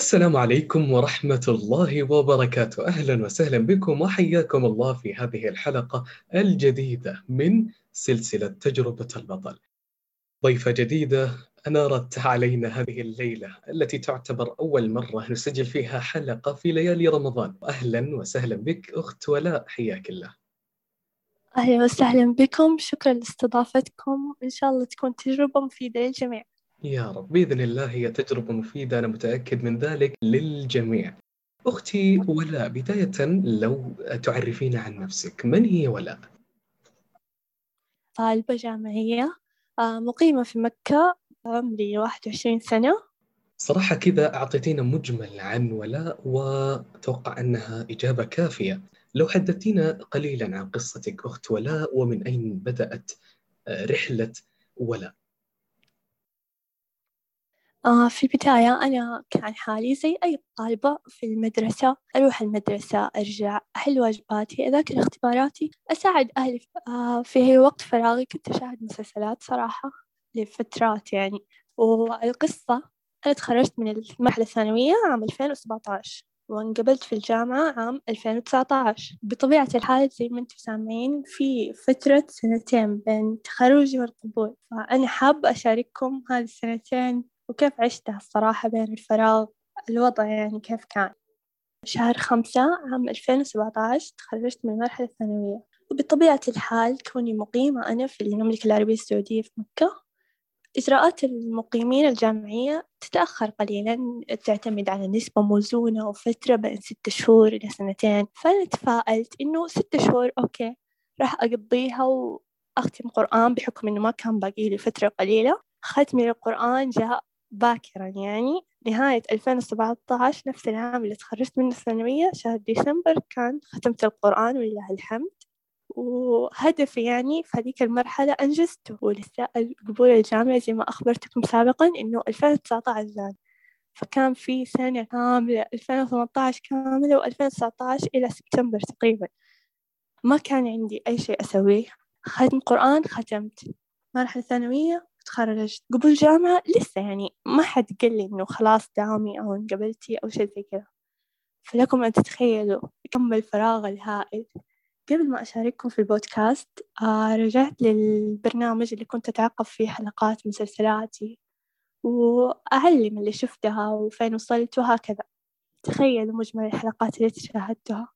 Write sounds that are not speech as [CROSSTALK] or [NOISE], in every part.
السلام عليكم ورحمة الله وبركاته، أهلا وسهلا بكم وحياكم الله في هذه الحلقة الجديدة من سلسلة تجربة البطل. ضيفة جديدة أنارت علينا هذه الليلة التي تعتبر أول مرة نسجل فيها حلقة في ليالي رمضان. أهلا وسهلا بك أخت ولاء حياك الله. أهلا وسهلا بكم شكرا لاستضافتكم إن شاء الله تكون تجربة مفيدة للجميع يا رب بإذن الله هي تجربة مفيدة أنا متأكد من ذلك للجميع. أختي ولاء بداية لو تعرفين عن نفسك، من هي ولاء؟ طالبة جامعية آه، مقيمة في مكة عمري واحد وعشرين سنة صراحة كذا أعطيتينا مجمل عن ولاء وأتوقع أنها إجابة كافية. لو حدثتينا قليلا عن قصتك أخت ولاء ومن أين بدأت آه، رحلة ولاء؟ آه، في البداية أنا كان حالي زي أي طالبة في المدرسة أروح المدرسة أرجع أحل واجباتي أذاكر اختباراتي أساعد أهلي في- آه، في وقت فراغي. كنت أشاهد مسلسلات صراحة لفترات يعني. والقصة أنا تخرجت من المرحلة الثانوية عام 2017 وانقبلت في الجامعة عام 2019 بطبيعة الحال زي ما أنتم سامعين في فترة سنتين بين تخرجي والقبول. فأنا حابة أشارككم هذه السنتين وكيف عشتها الصراحة بين الفراغ الوضع يعني كيف كان؟ شهر خمسة عام 2017 تخرجت من المرحلة الثانوية. وبطبيعة الحال كوني مقيمة أنا في المملكة العربية السعودية في مكة إجراءات المقيمين الجامعية تتأخر قليلا تعتمد على نسبة موزونة وفترة بين ست شهور إلى سنتين. فأنا تفائلت إنه ست شهور أوكي راح أقضيها وأختم قرآن بحكم إنه ما كان باقي لي فترة قليلة. ختمي للقرآن جاء باكرا يعني نهاية 2017 نفس العام اللي تخرجت منه الثانوية شهر ديسمبر كان ختمت القرآن ولله الحمد. وهدفي يعني في هذيك المرحلة أنجزته ولسه القبول الجامعي زي ما أخبرتكم سابقا إنه 2019 جاني فكان في سنة كاملة 2018 كاملة و2019 إلى سبتمبر تقريبا. ما كان عندي أي شيء أسويه. ختم قرآن ختمت. مرحلة ثانوية تخرجت قبل جامعة لسه يعني ما حد قال لي إنه خلاص داومي أو انقبلتي أو شيء زي كذا. فلكم أن تتخيلوا كم الفراغ الهائل. قبل ما أشارككم في البودكاست آه رجعت للبرنامج اللي كنت أتعقب فيه حلقات مسلسلاتي وأعلم اللي شفتها وفين وصلت وهكذا. تخيلوا مجمل الحلقات التي شاهدتها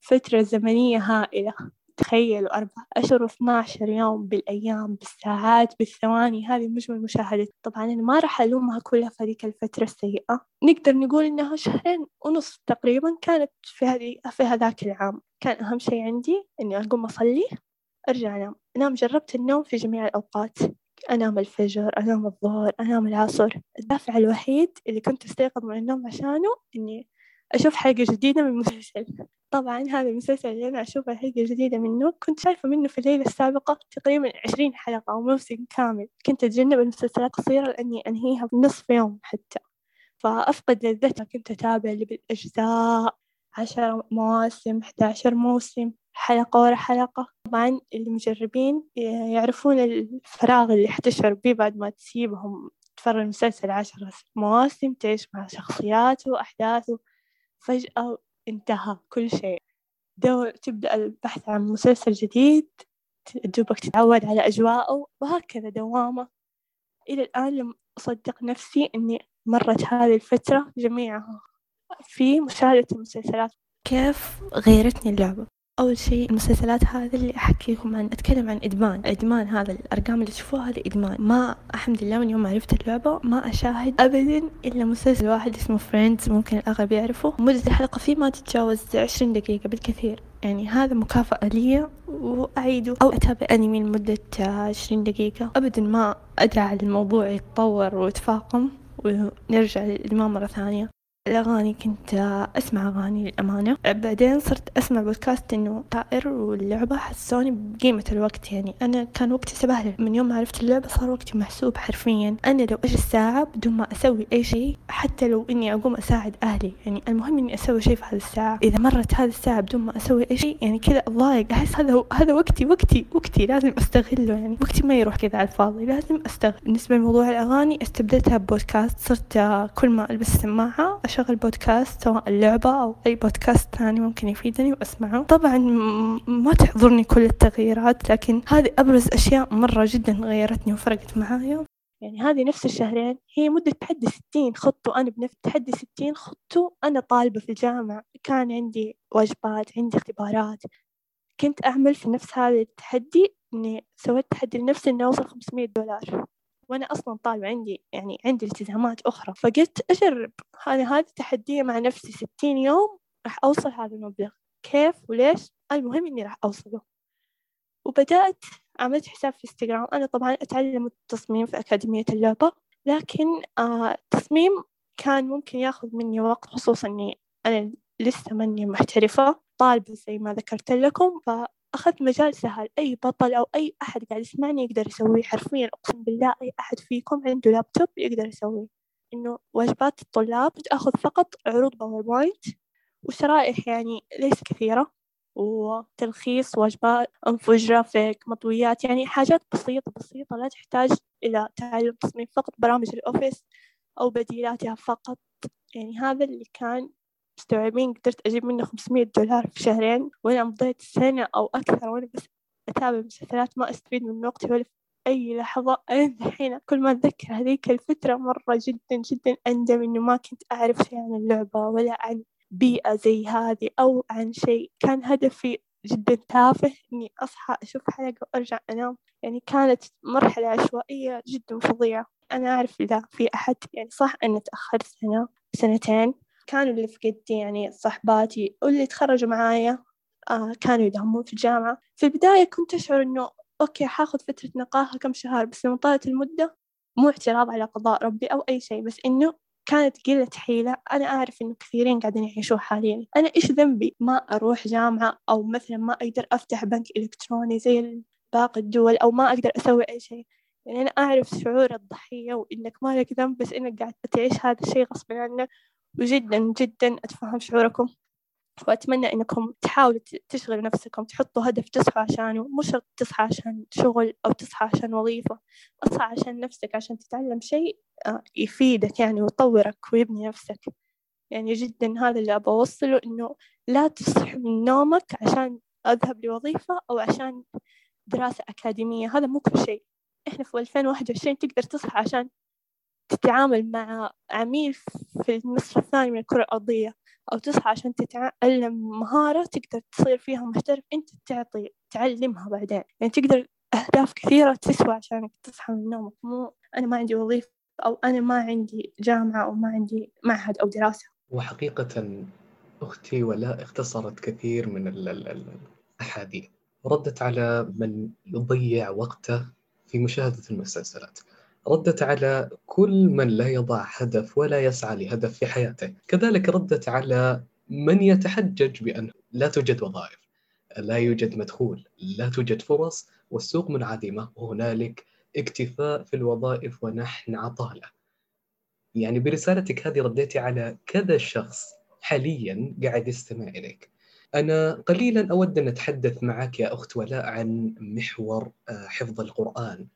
فترة زمنية هائلة. تخيلوا أربع أشهر واثنى عشر يوم بالأيام بالساعات بالثواني هذه مجمل مشاهدة طبعا أنا ما راح ألومها كلها في هذيك الفترة السيئة. نقدر نقول إنها شهرين ونص تقريبا كانت في هذه في هذاك العام. كان أهم شيء عندي إني أقوم أصلي أرجع أنام. أنام جربت النوم في جميع الأوقات. أنام الفجر أنام الظهر أنام العصر. الدافع الوحيد اللي كنت أستيقظ من النوم عشانه إني أشوف حلقة جديدة من مسلسل طبعا هذا المسلسل اللي أنا أشوفه حلقة جديدة منه. كنت شايفة منه في الليلة السابقة تقريبا عشرين حلقة أو موسم كامل. كنت أتجنب المسلسلات القصيرة لأني أنهيها بنصف يوم حتى. فأفقد لذتها. كنت أتابع اللي بالأجزاء عشر مواسم 11 موسم. حلقة ورا حلقة. طبعا اللي مجربين يعرفون الفراغ اللي حتشعر بيه بعد ما تسيبهم تفرج المسلسل عشر مواسم تعيش مع شخصياته وأحداثه. فجأة انتهى كل شيء. دور تبدأ البحث عن مسلسل جديد دوبك تتعود على أجواءه وهكذا دوامة. إلى الآن لم أصدق نفسي أني مرت هذه الفترة جميعها في مشاهدة المسلسلات. كيف غيرتني اللعبة؟ أول شيء المسلسلات هذه اللي أحكيكم عن أتكلم عن إدمان. إدمان هذا الأرقام اللي تشوفوها هذا إدمان. ما الحمد لله من يوم ما عرفت اللعبة ما أشاهد أبدا إلا مسلسل واحد اسمه فريندز ممكن الأغلب يعرفه مدة الحلقة فيه ما تتجاوز عشرين دقيقة بالكثير. يعني هذا مكافأة لي وأعيده أو أتابع أنمي لمدة عشرين دقيقة. أبدا ما أدع الموضوع يتطور ويتفاقم. ونرجع للإدمان مرة ثانية. الأغاني كنت أسمع أغاني للأمانة. بعدين صرت أسمع بودكاست إنه طائر واللعبة حسوني بقيمة الوقت يعني. أنا كان وقتي سبهلل من يوم ما عرفت اللعبة صار وقتي محسوب حرفيا. أنا لو أجي الساعة بدون ما أسوي أي شيء حتى لو إني أقوم أساعد أهلي. يعني المهم إني أسوي شيء في هذه الساعة. إذا مرت هذه الساعة بدون ما أسوي أي شيء يعني كذا أضايق. أحس هذا هذا وقتي وقتي وقتي. لازم أستغله يعني. وقتي ما يروح كذا على الفاضي. لازم أستغل بالنسبة لموضوع الأغاني استبدلتها ببودكاست. صرت كل ما ألبس السماعة أشغل بودكاست سواء اللعبة أو أي بودكاست ثاني ممكن يفيدني وأسمعه. طبعا ما تحضرني كل التغييرات لكن هذه أبرز أشياء مرة جدا غيرتني وفرقت معايا. يعني هذه نفس الشهرين هي مدة تحدي ستين خط وأنا بنفس تحدي ستين خط وأنا طالبة في الجامعة. كان عندي واجبات عندي اختبارات. كنت أعمل في نفس هذا التحدي إني سويت تحدي لنفسي إني أوصل خمسمية دولار. وأنا أصلا طالبة عندي يعني عندي التزامات أخرى. فقلت أجرب. هذه هذه تحدية مع نفسي ستين يوم راح أوصل هذا المبلغ. كيف وليش؟ المهم إني راح أوصله. وبدأت عملت حساب في إنستغرام. أنا طبعا أتعلم التصميم في أكاديمية اللعبة لكن آه التصميم كان ممكن ياخذ مني وقت خصوصا إني أنا لسه ماني محترفة طالبة زي ما ذكرت لكم. فأخذت مجال سهل. أي بطل أو أي أحد قاعد يسمعني يقدر يسويه. حرفيا أقسم بالله أي أحد فيكم عنده لابتوب يقدر يسويه. إنه واجبات الطلاب تأخذ فقط عروض PowerPoint وشرائح يعني ليس كثيرة وتلخيص واجبات انفوجرافيك مطويات يعني حاجات بسيطة بسيطة لا تحتاج إلى تعلم تصميم فقط برامج ال Office أو بديلاتها فقط. يعني هذا اللي كان مستوعبين قدرت أجيب منه خمسمية دولار في شهرين وأنا مضيت سنة أو أكثر وأنا بس أتابع مسلسلات ما أستفيد من وقتي ولا في أي لحظة. أنا الحين كل ما أتذكر هذيك الفترة مرة جدا جدا أندم إنه ما كنت أعرف شيء عن اللعبة ولا عن بيئة زي هذه أو عن شيء. كان هدفي جدا تافه إني أصحى أشوف حلقة وأرجع أنام. يعني كانت مرحلة عشوائية جدا فظيعة. أنا أعرف إذا في أحد يعني صح أني تأخرت سنة سنتين كانوا اللي في قدي يعني صحباتي واللي تخرجوا معايا آه كانوا يدعمون في الجامعة. في البداية كنت أشعر إنه أوكي حاخذ فترة نقاهة كم شهر بس لما طالت المدة مو اعتراض على قضاء ربي أو أي شيء بس إنه كانت قلة حيلة. أنا أعرف إنه كثيرين قاعدين يعيشوها حاليا. أنا إيش ذنبي؟ ما أروح جامعة أو مثلا ما أقدر أفتح بنك إلكتروني زي باقي الدول أو ما أقدر أسوي أي شيء. يعني أنا أعرف شعور الضحية وإنك ما لك ذنب بس إنك قاعد تعيش هذا الشيء غصب عنك. وجدا جدا أتفهم شعوركم. وأتمنى إنكم تحاولوا تشغلوا نفسكم تحطوا هدف تصحوا عشانه. مو شرط تصحى عشان شغل أو تصحى عشان وظيفة. اصحى عشان نفسك عشان تتعلم شيء آه، يفيدك يعني ويطورك ويبني نفسك. يعني جدا هذا اللي أبغى أوصله إنه لا تصحى من نومك عشان أذهب لوظيفة أو عشان دراسة أكاديمية. هذا مو كل شيء. إحنا في 2021 تقدر تصحى عشان تتعامل مع عميل في النصف الثاني من الكرة الأرضية أو تصحى عشان تتعلم مهارة تقدر تصير فيها محترف أنت تعطي تعلمها بعدين. يعني تقدر أهداف كثيرة تسوى عشانك تصحى من نومك. مو أنا ما عندي وظيفة أو أنا ما عندي جامعة أو ما عندي معهد أو دراسة. وحقيقة أختي ولا اختصرت كثير من الأحاديث. ردت على من يضيع وقته في مشاهدة المسلسلات. ردت على كل من لا يضع هدف ولا يسعى لهدف في حياته. كذلك ردت على من يتحجج بأن لا توجد وظائف لا يوجد مدخول لا توجد فرص والسوق منعدمة. وهنالك اكتفاء في الوظائف ونحن عطالة. يعني برسالتك هذه رديتي على كذا شخص حاليا قاعد يستمع إليك. أنا قليلا أود أن أتحدث معك يا أخت ولاء عن محور آه، حفظ القرآن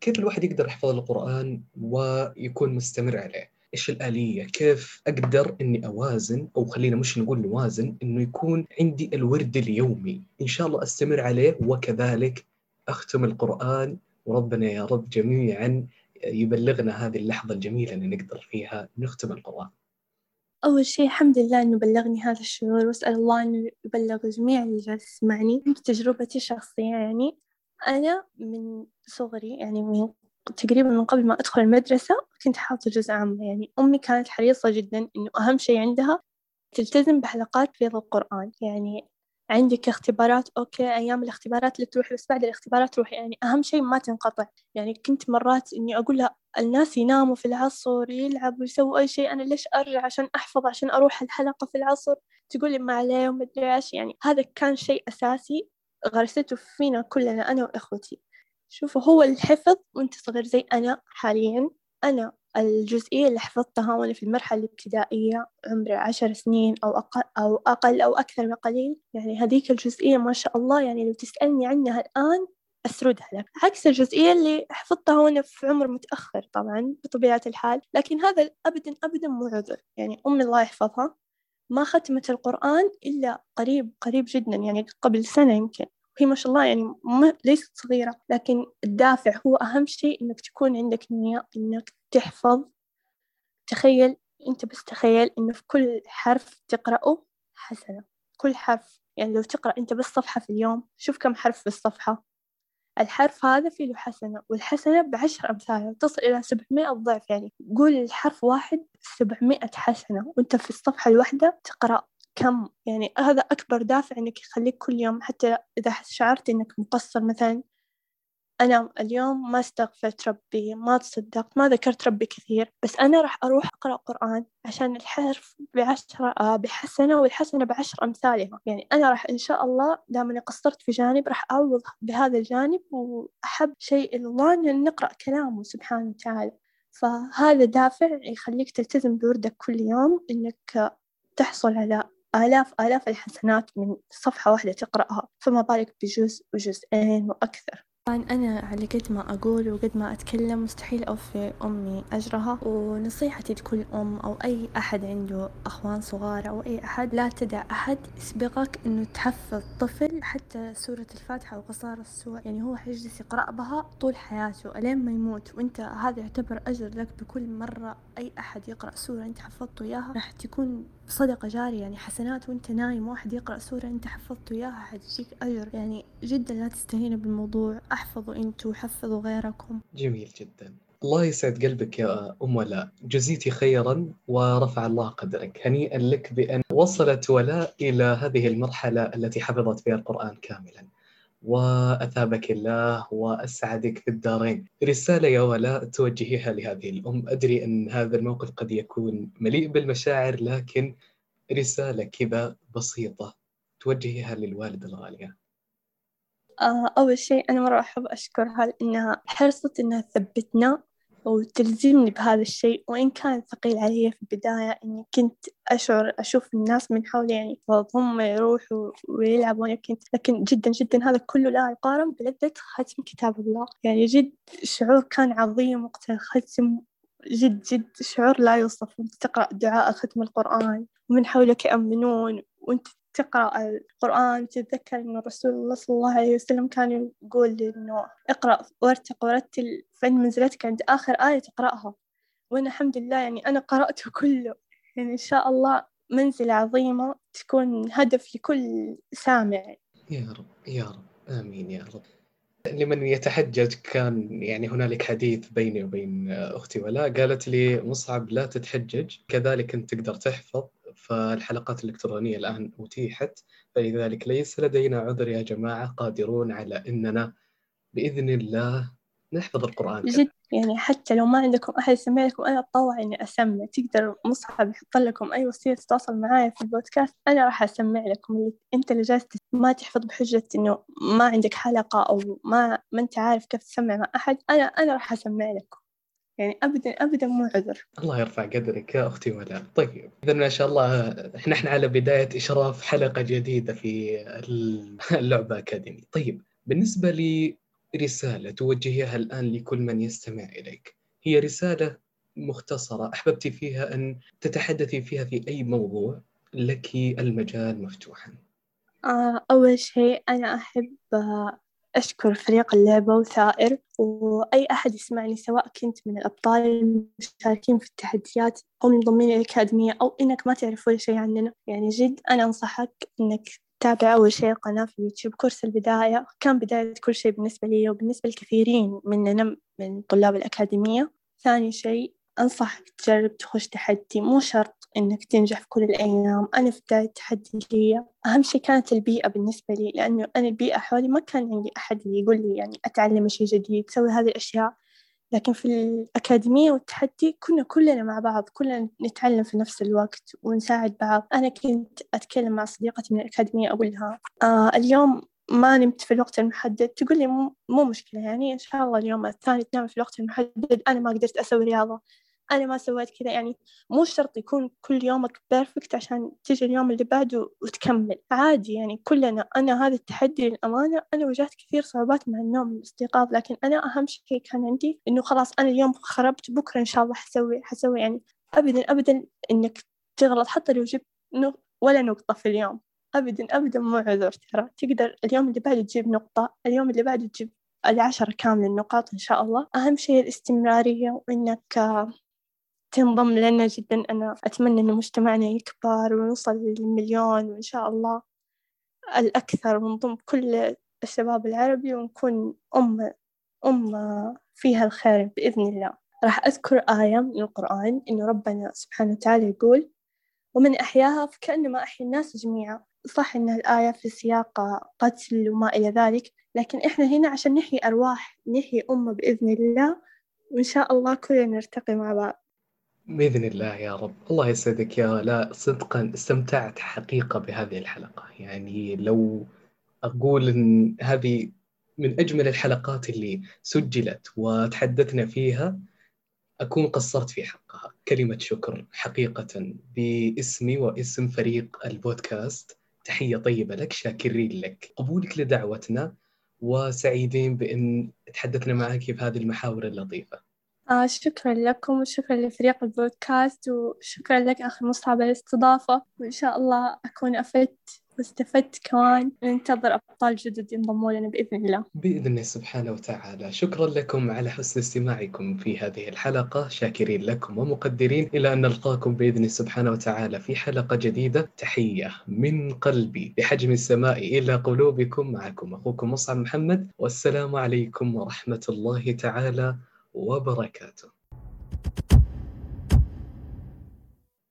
كيف الواحد يقدر يحفظ القرآن ويكون مستمر عليه؟ إيش الآلية؟ كيف أقدر إني أوازن أو خلينا مش نقول نوازن إنه يكون عندي الورد اليومي، إن شاء الله أستمر عليه وكذلك أختم القرآن وربنا يا رب جميعا يبلغنا هذه اللحظة الجميلة اللي نقدر فيها نختم القرآن. أول شيء الحمد لله إنه بلغني هذا الشعور وأسأل الله إنه يبلغ جميع اللي جالس يسمعني تجربتي الشخصية يعني. أنا من صغري يعني من تقريبا من قبل ما أدخل المدرسة كنت حاطة جزء عامة يعني أمي كانت حريصة جدا إنه أهم شيء عندها تلتزم بحلقات في القرآن. يعني عندك اختبارات أوكي أيام الاختبارات اللي تروحي بس بعد الاختبارات تروحي يعني أهم شيء ما تنقطع. يعني كنت مرات إني أقول لها الناس يناموا في العصر يلعبوا يسووا أي شيء أنا ليش أرجع عشان أحفظ عشان أروح الحلقة في العصر؟ تقولي ما عليه ومدري إيش. يعني هذا كان شيء أساسي غرسته فينا كلنا أنا وإخوتي. شوفوا هو الحفظ وأنت صغير زي أنا حاليا. أنا الجزئية اللي حفظتها وأنا في المرحلة الابتدائية عمري عشر سنين أو أقل أو أقل أو أكثر بقليل يعني هذيك الجزئية ما شاء الله يعني لو تسألني عنها الآن أسردها لك عكس الجزئية اللي حفظتها وأنا في عمر متأخر طبعا بطبيعة الحال. لكن هذا أبدا أبدا مو عذر. يعني أمي الله يحفظها. ما ختمت القرآن إلا قريب قريب جدا يعني قبل سنة يمكن. هي ما شاء الله يعني ما ليست صغيرة لكن الدافع هو أهم شيء إنك تكون عندك نية إنك تحفظ. تخيل أنت بس تخيل إنه في كل حرف تقرأه حسنة. كل حرف يعني لو تقرأ أنت بس صفحة في اليوم شوف كم حرف في الصفحة. الحرف هذا فيه له حسنة والحسنة بعشر أمثالها تصل إلى سبعمائة ضعف يعني. قول الحرف واحد سبعمائة حسنة وأنت في الصفحة الواحدة تقرأ كم يعني هذا أكبر دافع إنك يخليك كل يوم حتى إذا شعرت إنك مقصر مثلا. أنا اليوم ما استغفرت ربي ما تصدقت ما ذكرت ربي كثير بس أنا راح أروح أقرأ قرآن عشان الحرف بعشرة آه بحسنة والحسنة بعشر أمثالها يعني أنا راح إن شاء الله دام أني قصرت في جانب راح أعوض بهذا الجانب وأحب شيء الله أن نقرأ كلامه سبحانه وتعالى. فهذا دافع يخليك تلتزم بوردك كل يوم إنك تحصل على آلاف آلاف الحسنات من صفحة واحدة تقرأها فما بالك بجزء وجزئين وأكثر. طبعا أنا على قد ما أقول وقد ما أتكلم مستحيل أوفي أمي أجرها ونصيحتي لكل أم أو أي أحد عنده أخوان صغار أو أي أحد لا تدع أحد يسبقك إنه تحفظ طفل. حتى سورة الفاتحة وقصار السور يعني هو حيجلس يقرأ بها طول حياته ألين ما يموت وأنت هذا يعتبر أجر لك بكل مرة أي أحد يقرأ سورة أنت حفظته إياها. راح تكون صدقة جارية يعني حسنات وأنت نايم واحد يقرأ سورة أنت حفظته إياها حتجيك أجر. يعني جدا لا تستهينوا بالموضوع. أحفظوا أنتوا وحفظوا غيركم. جميل جدا. الله يسعد قلبك يا أم ولاء. جزيتي خيرا ورفع الله قدرك. هنيئا لك بأن وصلت ولاء إلى هذه المرحلة التي حفظت فيها القرآن كاملا. وأثابك الله وأسعدك في الدارين. رسالة يا ولاء توجهيها لهذه الأم. أدري أن هذا الموقف قد يكون مليء بالمشاعر لكن رسالة كذا بسيطة توجهيها للوالدة الغالية. آه، أول شيء أنا مرة أحب أشكرها لأنها حرصت إنها تثبتنا وتلزمني بهذا الشيء. وإن كان ثقيل علي في البداية إني كنت أشعر أشوف الناس من حولي يعني هم يروحوا ويلعبون كنت لكن جدا جدا هذا كله لا يقارن بلذة ختم كتاب الله. يعني جد شعور كان عظيم وقت الختم جد جد شعور لا يوصف. وانت تقرأ دعاء ختم القرآن ومن حولك يأمنون وأنت تقرأ القرآن تتذكر أن رسول الله صلى الله عليه وسلم كان يقول إنه اقرأ وارتق ورتل فإن منزلتك عند آخر آية تقرأها. وأنا الحمد لله يعني أنا قرأته كله. يعني إن شاء الله منزلة عظيمة تكون هدف لكل سامع. يا رب يا رب. آمين يا رب. لمن يتحجج كان يعني هنالك حديث بيني وبين أختي ولاء قالت لي مصعب لا تتحجج كذلك أنت تقدر تحفظ. فالحلقات الإلكترونية الآن أتيحت فلذلك ليس لدينا عذر يا جماعة قادرون على أننا بإذن الله نحفظ القرآن. جد يعني حتى لو ما عندكم أحد يسمع لكم أنا أتطوع إني أسمع. تقدر مصعب يحط لكم أي وسيلة تتواصل معايا في البودكاست أنا راح أسمع لكم. اللي أنت اللي جالس ما تحفظ بحجة إنه ما عندك حلقة أو ما ما أنت عارف كيف تسمع مع أحد أنا أنا راح أسمع لكم. يعني أبدا أبدا مو عذر. الله يرفع قدرك يا أختي ولا. طيب إذا ما شاء الله إحنا على بداية إشراف حلقة جديدة في [LAUGHS] اللعبة أكاديمي طيب بالنسبة لي رسالة توجهيها الآن لكل من يستمع إليك هي رسالة مختصرة أحببت فيها أن تتحدثي فيها في أي موضوع لك المجال مفتوحا. آه، أول شيء أنا أحب أشكر فريق اللعبة وثائر وأي أحد يسمعني سواء كنت من الأبطال المشاركين في التحديات أو منضمين الأكاديمية أو إنك ما تعرف ولا شيء عننا. يعني جد أنا أنصحك إنك تابع أول شيء قناة في اليوتيوب كورس البداية. كان بداية كل شيء بالنسبة لي وبالنسبة لكثيرين مننا من طلاب الأكاديمية. ثاني شيء أنصحك تجرب تخش تحدي مو شرط إنك تنجح في كل الأيام. أنا في بداية تحدي لي أهم شيء كانت البيئة بالنسبة لي لأنه أنا البيئة حولي ما كان عندي أحد يقول لي يعني أتعلم شيء جديد سوي هذه الأشياء. لكن في الأكاديمية والتحدي كنا كلنا مع بعض كلنا نتعلم في نفس الوقت ونساعد بعض. أنا كنت أتكلم مع صديقتي من الأكاديمية أقول لها آه اليوم ما نمت في الوقت المحدد. تقول لي مو مشكلة يعني إن شاء الله اليوم الثاني تنام في الوقت المحدد أنا ما قدرت أسوي رياضة. أنا ما سويت كذا يعني مو شرط يكون كل يومك perfect عشان تيجي اليوم اللي بعده وتكمل. عادي يعني كلنا أنا هذا التحدي للأمانة أنا واجهت كثير صعوبات مع النوم والاستيقاظ لكن أنا أهم شيء كان عندي إنه خلاص أنا اليوم خربت بكرة إن شاء الله حسوي حسوي يعني أبدا أبدا إنك تغلط حتى لو جبت ولا نقطة في اليوم. أبدا أبدا مو عذر ترى. تقدر اليوم اللي بعده تجيب نقطة اليوم اللي بعده تجيب العشرة كامل النقاط إن شاء الله. أهم شيء الاستمرارية وإنك تنضم لنا جدا. أنا أتمنى إن مجتمعنا يكبر ونوصل للمليون وإن شاء الله الأكثر ونضم كل الشباب العربي ونكون أمة أمة فيها الخير بإذن الله. راح أذكر آية من القرآن إنه ربنا سبحانه وتعالى يقول ومن أحياها فكأنما أحيا الناس جميعا صح إن الآية في سياق قتل وما إلى ذلك لكن إحنا هنا عشان نحيي أرواح نحيي أمة بإذن الله وإن شاء الله كلنا نرتقي مع بعض. بإذن الله يا رب. الله يسعدك يا لا صدقا استمتعت حقيقة بهذه الحلقة. يعني لو أقول إن هذه من أجمل الحلقات اللي سجلت وتحدثنا فيها أكون قصرت في حقها. كلمة شكر حقيقة باسمي واسم فريق البودكاست. تحية طيبة لك شاكرين لك. قبولك لدعوتنا وسعيدين بأن تحدثنا معك في هذه المحاور اللطيفة. آه شكرا لكم وشكرا لفريق البودكاست وشكرا لك أخي مصعب على الاستضافة وإن شاء الله أكون أفدت واستفدت كمان. ننتظر أبطال جدد ينضموا لنا بإذن الله. بإذن الله سبحانه وتعالى. شكرا لكم على حسن استماعكم في هذه الحلقة. شاكرين لكم ومقدرين إلى أن نلقاكم بإذن الله سبحانه وتعالى في حلقة جديدة. تحية من قلبي بحجم السماء إلى قلوبكم. معكم أخوكم مصعب محمد. والسلام عليكم ورحمة الله تعالى وبركاته.